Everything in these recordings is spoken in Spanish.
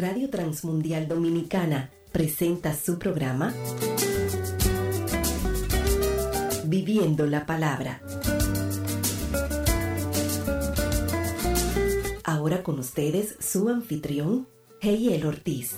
Radio Transmundial Dominicana presenta su programa Viviendo la Palabra. Ahora con ustedes su anfitrión, Heyel Ortiz.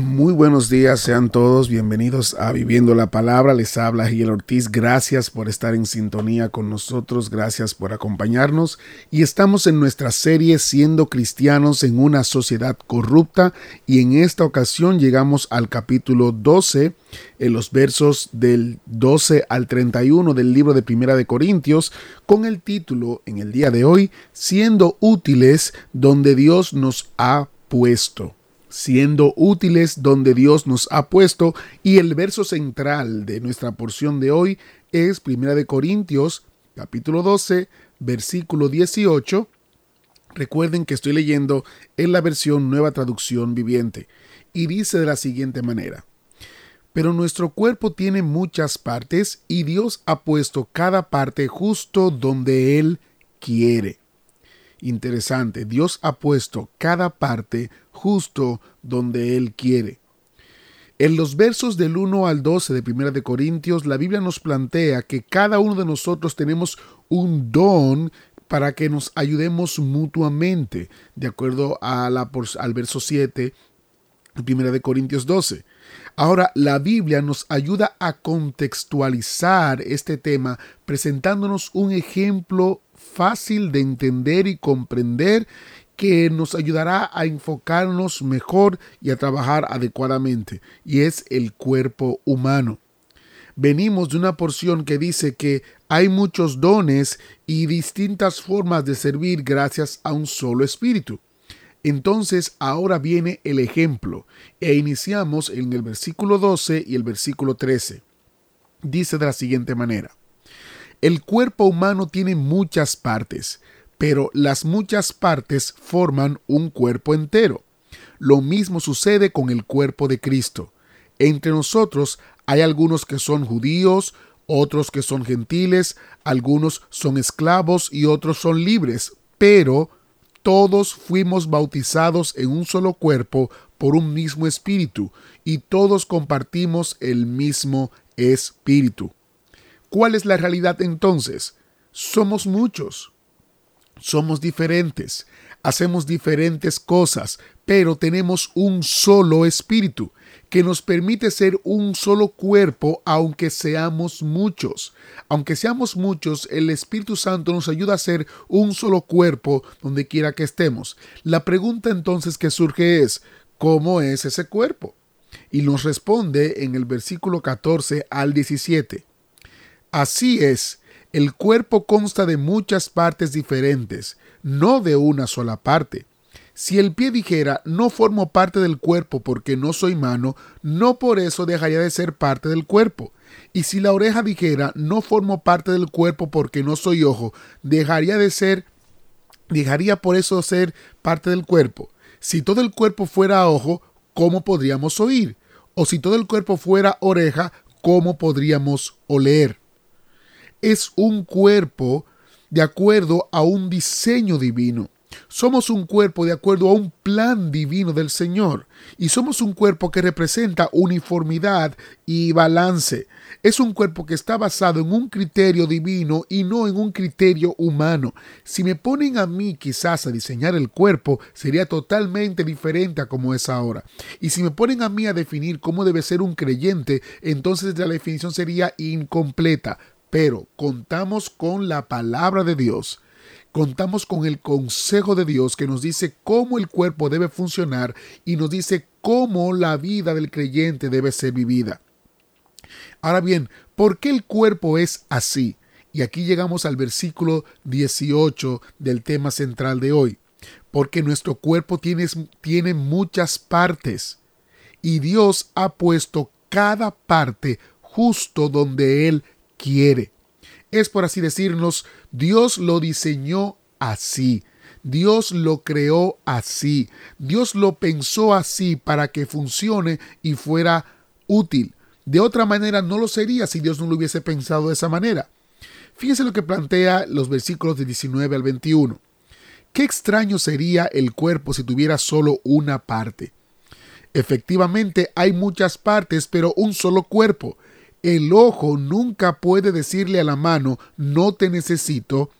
Muy buenos días, sean todos bienvenidos a Viviendo la Palabra. Les habla Gil Ortiz. Gracias por estar en sintonía con nosotros, gracias por acompañarnos. Y estamos en nuestra serie Siendo Cristianos en una sociedad corrupta. Y en esta ocasión llegamos al capítulo 12, en los versos del 12 al 31 del libro de Primera de Corintios, con el título en el día de hoy, Siendo útiles donde Dios nos ha puesto siendo útiles donde Dios nos ha puesto y el verso central de nuestra porción de hoy es Primera de Corintios capítulo 12 versículo 18. Recuerden que estoy leyendo en la versión Nueva Traducción Viviente y dice de la siguiente manera: Pero nuestro cuerpo tiene muchas partes y Dios ha puesto cada parte justo donde él quiere interesante. Dios ha puesto cada parte justo donde Él quiere. En los versos del 1 al 12 de Primera de Corintios, la Biblia nos plantea que cada uno de nosotros tenemos un don para que nos ayudemos mutuamente, de acuerdo a la, al verso 7 de Primera de Corintios 12. Ahora, la Biblia nos ayuda a contextualizar este tema presentándonos un ejemplo fácil de entender y comprender que nos ayudará a enfocarnos mejor y a trabajar adecuadamente, y es el cuerpo humano. Venimos de una porción que dice que hay muchos dones y distintas formas de servir gracias a un solo espíritu. Entonces ahora viene el ejemplo e iniciamos en el versículo 12 y el versículo 13. Dice de la siguiente manera. El cuerpo humano tiene muchas partes, pero las muchas partes forman un cuerpo entero. Lo mismo sucede con el cuerpo de Cristo. Entre nosotros hay algunos que son judíos, otros que son gentiles, algunos son esclavos y otros son libres, pero todos fuimos bautizados en un solo cuerpo por un mismo espíritu, y todos compartimos el mismo espíritu. ¿Cuál es la realidad entonces? Somos muchos, somos diferentes, hacemos diferentes cosas, pero tenemos un solo espíritu que nos permite ser un solo cuerpo aunque seamos muchos. Aunque seamos muchos, el Espíritu Santo nos ayuda a ser un solo cuerpo donde quiera que estemos. La pregunta entonces que surge es, ¿cómo es ese cuerpo? Y nos responde en el versículo 14 al 17. Así es, el cuerpo consta de muchas partes diferentes, no de una sola parte. Si el pie dijera, no formo parte del cuerpo porque no soy mano, no por eso dejaría de ser parte del cuerpo. Y si la oreja dijera, no formo parte del cuerpo porque no soy ojo, dejaría de ser, dejaría por eso ser parte del cuerpo. Si todo el cuerpo fuera ojo, ¿cómo podríamos oír? O si todo el cuerpo fuera oreja, ¿cómo podríamos oler? es un cuerpo de acuerdo a un diseño divino. Somos un cuerpo de acuerdo a un plan divino del Señor y somos un cuerpo que representa uniformidad y balance. Es un cuerpo que está basado en un criterio divino y no en un criterio humano. Si me ponen a mí quizás a diseñar el cuerpo, sería totalmente diferente a como es ahora. Y si me ponen a mí a definir cómo debe ser un creyente, entonces la definición sería incompleta pero contamos con la palabra de Dios. Contamos con el consejo de Dios que nos dice cómo el cuerpo debe funcionar y nos dice cómo la vida del creyente debe ser vivida. Ahora bien, ¿por qué el cuerpo es así? Y aquí llegamos al versículo 18 del tema central de hoy. Porque nuestro cuerpo tiene, tiene muchas partes y Dios ha puesto cada parte justo donde Él quiere. Es por así decirnos, Dios lo diseñó así. Dios lo creó así. Dios lo pensó así para que funcione y fuera útil. De otra manera no lo sería si Dios no lo hubiese pensado de esa manera. Fíjense lo que plantea los versículos de 19 al 21. Qué extraño sería el cuerpo si tuviera solo una parte. Efectivamente, hay muchas partes, pero un solo cuerpo. El ojo nunca puede decirle a la mano, no te necesito,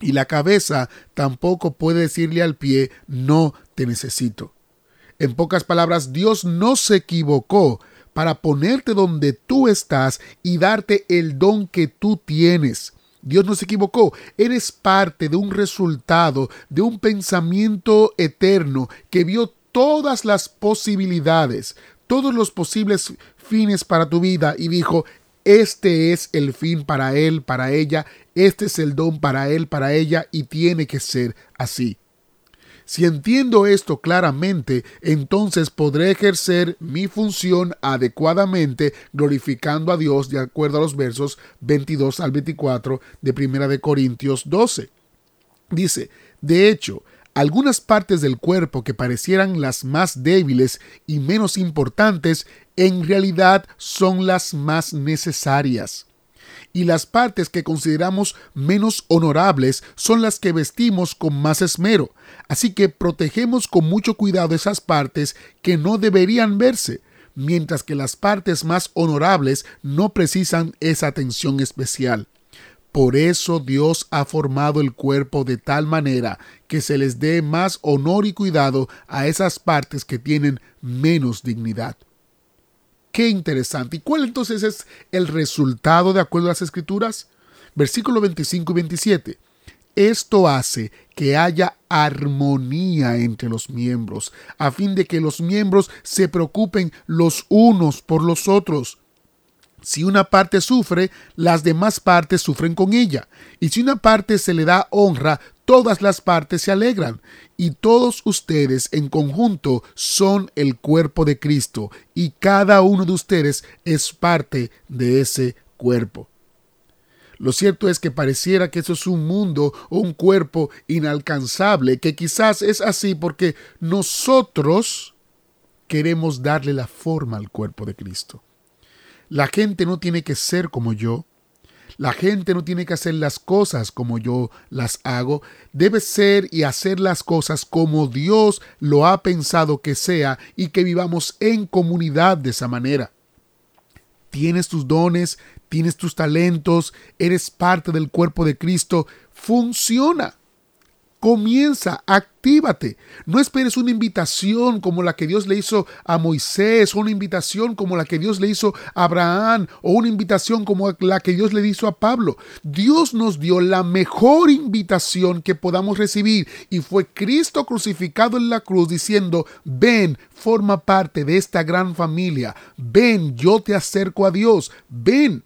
y la cabeza tampoco puede decirle al pie, no te necesito. En pocas palabras, Dios no se equivocó para ponerte donde tú estás y darte el don que tú tienes. Dios no se equivocó. Eres parte de un resultado, de un pensamiento eterno que vio todas las posibilidades, todos los posibles fines para tu vida y dijo, este es el fin para él, para ella, este es el don para él, para ella y tiene que ser así. Si entiendo esto claramente, entonces podré ejercer mi función adecuadamente, glorificando a Dios de acuerdo a los versos 22 al 24 de Primera de Corintios 12. Dice, de hecho, algunas partes del cuerpo que parecieran las más débiles y menos importantes, en realidad son las más necesarias y las partes que consideramos menos honorables son las que vestimos con más esmero. Así que protegemos con mucho cuidado esas partes que no deberían verse, mientras que las partes más honorables no precisan esa atención especial. Por eso Dios ha formado el cuerpo de tal manera que se les dé más honor y cuidado a esas partes que tienen menos dignidad. Qué interesante. ¿Y cuál entonces es el resultado de acuerdo a las escrituras? Versículo 25 y 27. Esto hace que haya armonía entre los miembros, a fin de que los miembros se preocupen los unos por los otros. Si una parte sufre, las demás partes sufren con ella. Y si una parte se le da honra, todas las partes se alegran. Y todos ustedes en conjunto son el cuerpo de Cristo. Y cada uno de ustedes es parte de ese cuerpo. Lo cierto es que pareciera que eso es un mundo o un cuerpo inalcanzable, que quizás es así porque nosotros queremos darle la forma al cuerpo de Cristo. La gente no tiene que ser como yo. La gente no tiene que hacer las cosas como yo las hago. Debe ser y hacer las cosas como Dios lo ha pensado que sea y que vivamos en comunidad de esa manera. Tienes tus dones, tienes tus talentos, eres parte del cuerpo de Cristo. Funciona. Comienza, actívate. No esperes una invitación como la que Dios le hizo a Moisés, o una invitación como la que Dios le hizo a Abraham, o una invitación como la que Dios le hizo a Pablo. Dios nos dio la mejor invitación que podamos recibir y fue Cristo crucificado en la cruz diciendo, ven, forma parte de esta gran familia, ven, yo te acerco a Dios, ven.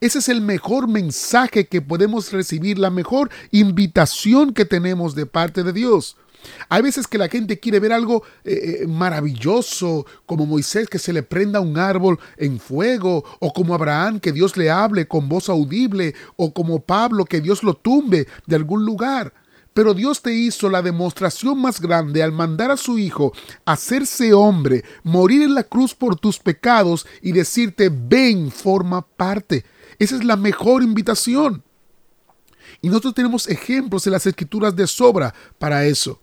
Ese es el mejor mensaje que podemos recibir, la mejor invitación que tenemos de parte de Dios. Hay veces que la gente quiere ver algo eh, eh, maravilloso, como Moisés que se le prenda un árbol en fuego, o como Abraham que Dios le hable con voz audible, o como Pablo que Dios lo tumbe de algún lugar. Pero Dios te hizo la demostración más grande al mandar a su Hijo hacerse hombre, morir en la cruz por tus pecados y decirte, ven, forma parte. Esa es la mejor invitación. Y nosotros tenemos ejemplos en las escrituras de sobra para eso.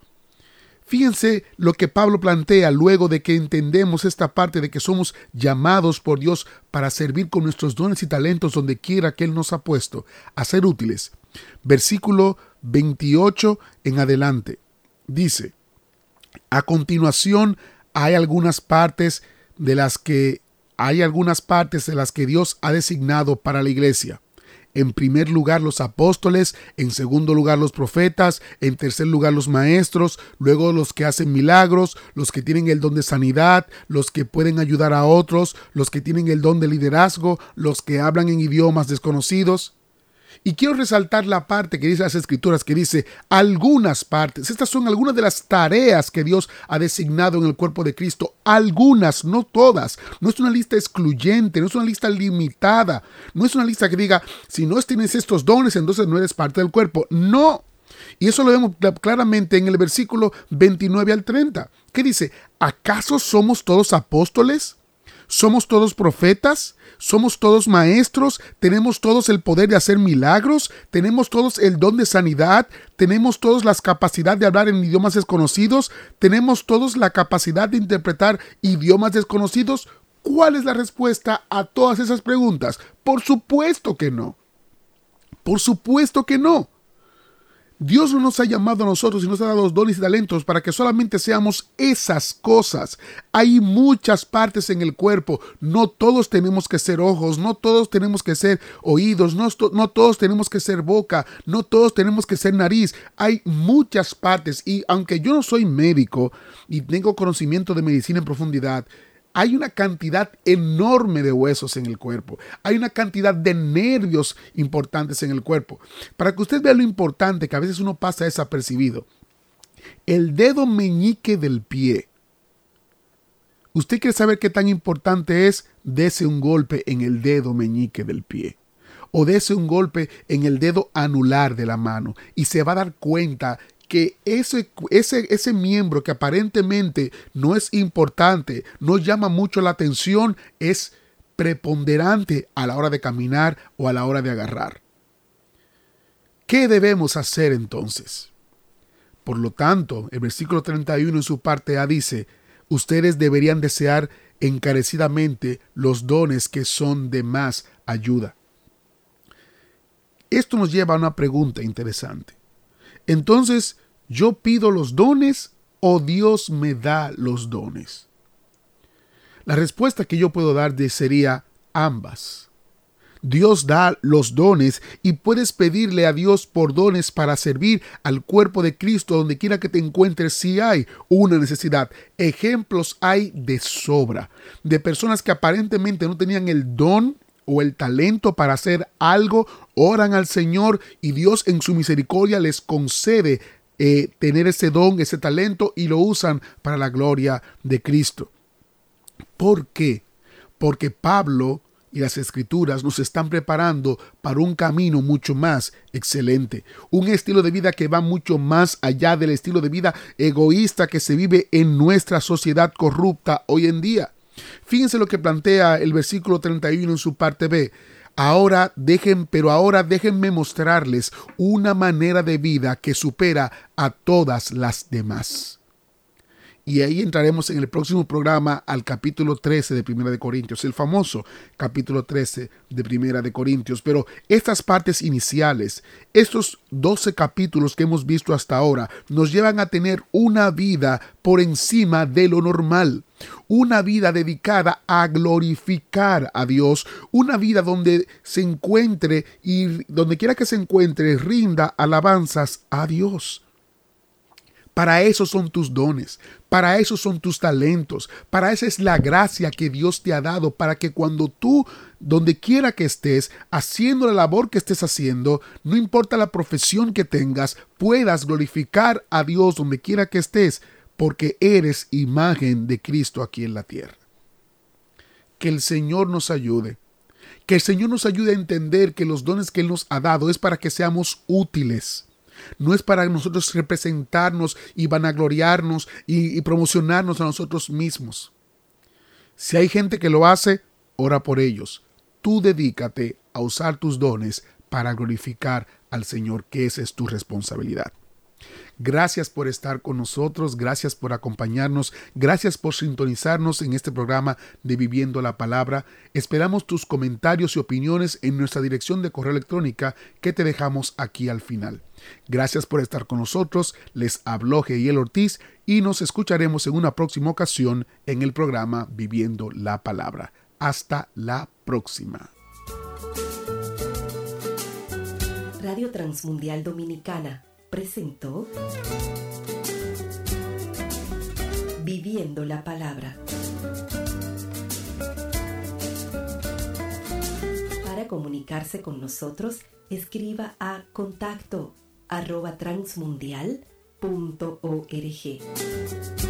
Fíjense lo que Pablo plantea luego de que entendemos esta parte de que somos llamados por Dios para servir con nuestros dones y talentos donde quiera que Él nos ha puesto, a ser útiles. Versículo 28 en adelante. Dice, a continuación hay algunas partes de las que hay algunas partes de las que Dios ha designado para la iglesia. En primer lugar los apóstoles, en segundo lugar los profetas, en tercer lugar los maestros, luego los que hacen milagros, los que tienen el don de sanidad, los que pueden ayudar a otros, los que tienen el don de liderazgo, los que hablan en idiomas desconocidos. Y quiero resaltar la parte que dice las escrituras, que dice algunas partes. Estas son algunas de las tareas que Dios ha designado en el cuerpo de Cristo. Algunas, no todas. No es una lista excluyente, no es una lista limitada. No es una lista que diga, si no tienes estos dones, entonces no eres parte del cuerpo. No. Y eso lo vemos claramente en el versículo 29 al 30. ¿Qué dice? ¿Acaso somos todos apóstoles? ¿Somos todos profetas? ¿Somos todos maestros? ¿Tenemos todos el poder de hacer milagros? ¿Tenemos todos el don de sanidad? ¿Tenemos todos la capacidad de hablar en idiomas desconocidos? ¿Tenemos todos la capacidad de interpretar idiomas desconocidos? ¿Cuál es la respuesta a todas esas preguntas? Por supuesto que no. Por supuesto que no. Dios no nos ha llamado a nosotros y nos ha dado dones y talentos para que solamente seamos esas cosas. Hay muchas partes en el cuerpo. No todos tenemos que ser ojos, no todos tenemos que ser oídos, no, no todos tenemos que ser boca, no todos tenemos que ser nariz. Hay muchas partes y aunque yo no soy médico y tengo conocimiento de medicina en profundidad, hay una cantidad enorme de huesos en el cuerpo. Hay una cantidad de nervios importantes en el cuerpo. Para que usted vea lo importante que a veces uno pasa desapercibido. El dedo meñique del pie. ¿Usted quiere saber qué tan importante es? Dese un golpe en el dedo meñique del pie o dese un golpe en el dedo anular de la mano y se va a dar cuenta que ese, ese, ese miembro que aparentemente no es importante, no llama mucho la atención, es preponderante a la hora de caminar o a la hora de agarrar. ¿Qué debemos hacer entonces? Por lo tanto, el versículo 31 en su parte A dice, ustedes deberían desear encarecidamente los dones que son de más ayuda. Esto nos lleva a una pregunta interesante. Entonces, ¿Yo pido los dones o Dios me da los dones? La respuesta que yo puedo dar sería ambas. Dios da los dones y puedes pedirle a Dios por dones para servir al cuerpo de Cristo donde quiera que te encuentres si hay una necesidad. Ejemplos hay de sobra de personas que aparentemente no tenían el don o el talento para hacer algo, oran al Señor y Dios en su misericordia les concede eh, tener ese don, ese talento y lo usan para la gloria de Cristo. ¿Por qué? Porque Pablo y las escrituras nos están preparando para un camino mucho más excelente, un estilo de vida que va mucho más allá del estilo de vida egoísta que se vive en nuestra sociedad corrupta hoy en día. Fíjense lo que plantea el versículo 31 en su parte B. Ahora dejen, pero ahora déjenme mostrarles una manera de vida que supera a todas las demás. Y ahí entraremos en el próximo programa al capítulo 13 de Primera de Corintios, el famoso capítulo 13 de Primera de Corintios. Pero estas partes iniciales, estos 12 capítulos que hemos visto hasta ahora, nos llevan a tener una vida por encima de lo normal una vida dedicada a glorificar a Dios, una vida donde se encuentre y donde quiera que se encuentre rinda alabanzas a Dios. Para eso son tus dones, para eso son tus talentos, para esa es la gracia que Dios te ha dado, para que cuando tú, donde quiera que estés, haciendo la labor que estés haciendo, no importa la profesión que tengas, puedas glorificar a Dios donde quiera que estés, porque eres imagen de Cristo aquí en la tierra. Que el Señor nos ayude. Que el Señor nos ayude a entender que los dones que Él nos ha dado es para que seamos útiles. No es para nosotros representarnos y vanagloriarnos y, y promocionarnos a nosotros mismos. Si hay gente que lo hace, ora por ellos. Tú dedícate a usar tus dones para glorificar al Señor, que esa es tu responsabilidad. Gracias por estar con nosotros, gracias por acompañarnos, gracias por sintonizarnos en este programa de Viviendo la Palabra. Esperamos tus comentarios y opiniones en nuestra dirección de correo electrónica que te dejamos aquí al final. Gracias por estar con nosotros, les habló Geiel Ortiz y nos escucharemos en una próxima ocasión en el programa Viviendo la Palabra. Hasta la próxima. Radio Transmundial Dominicana presentó Viviendo la Palabra. Para comunicarse con nosotros, escriba a contacto arroba transmundial.org.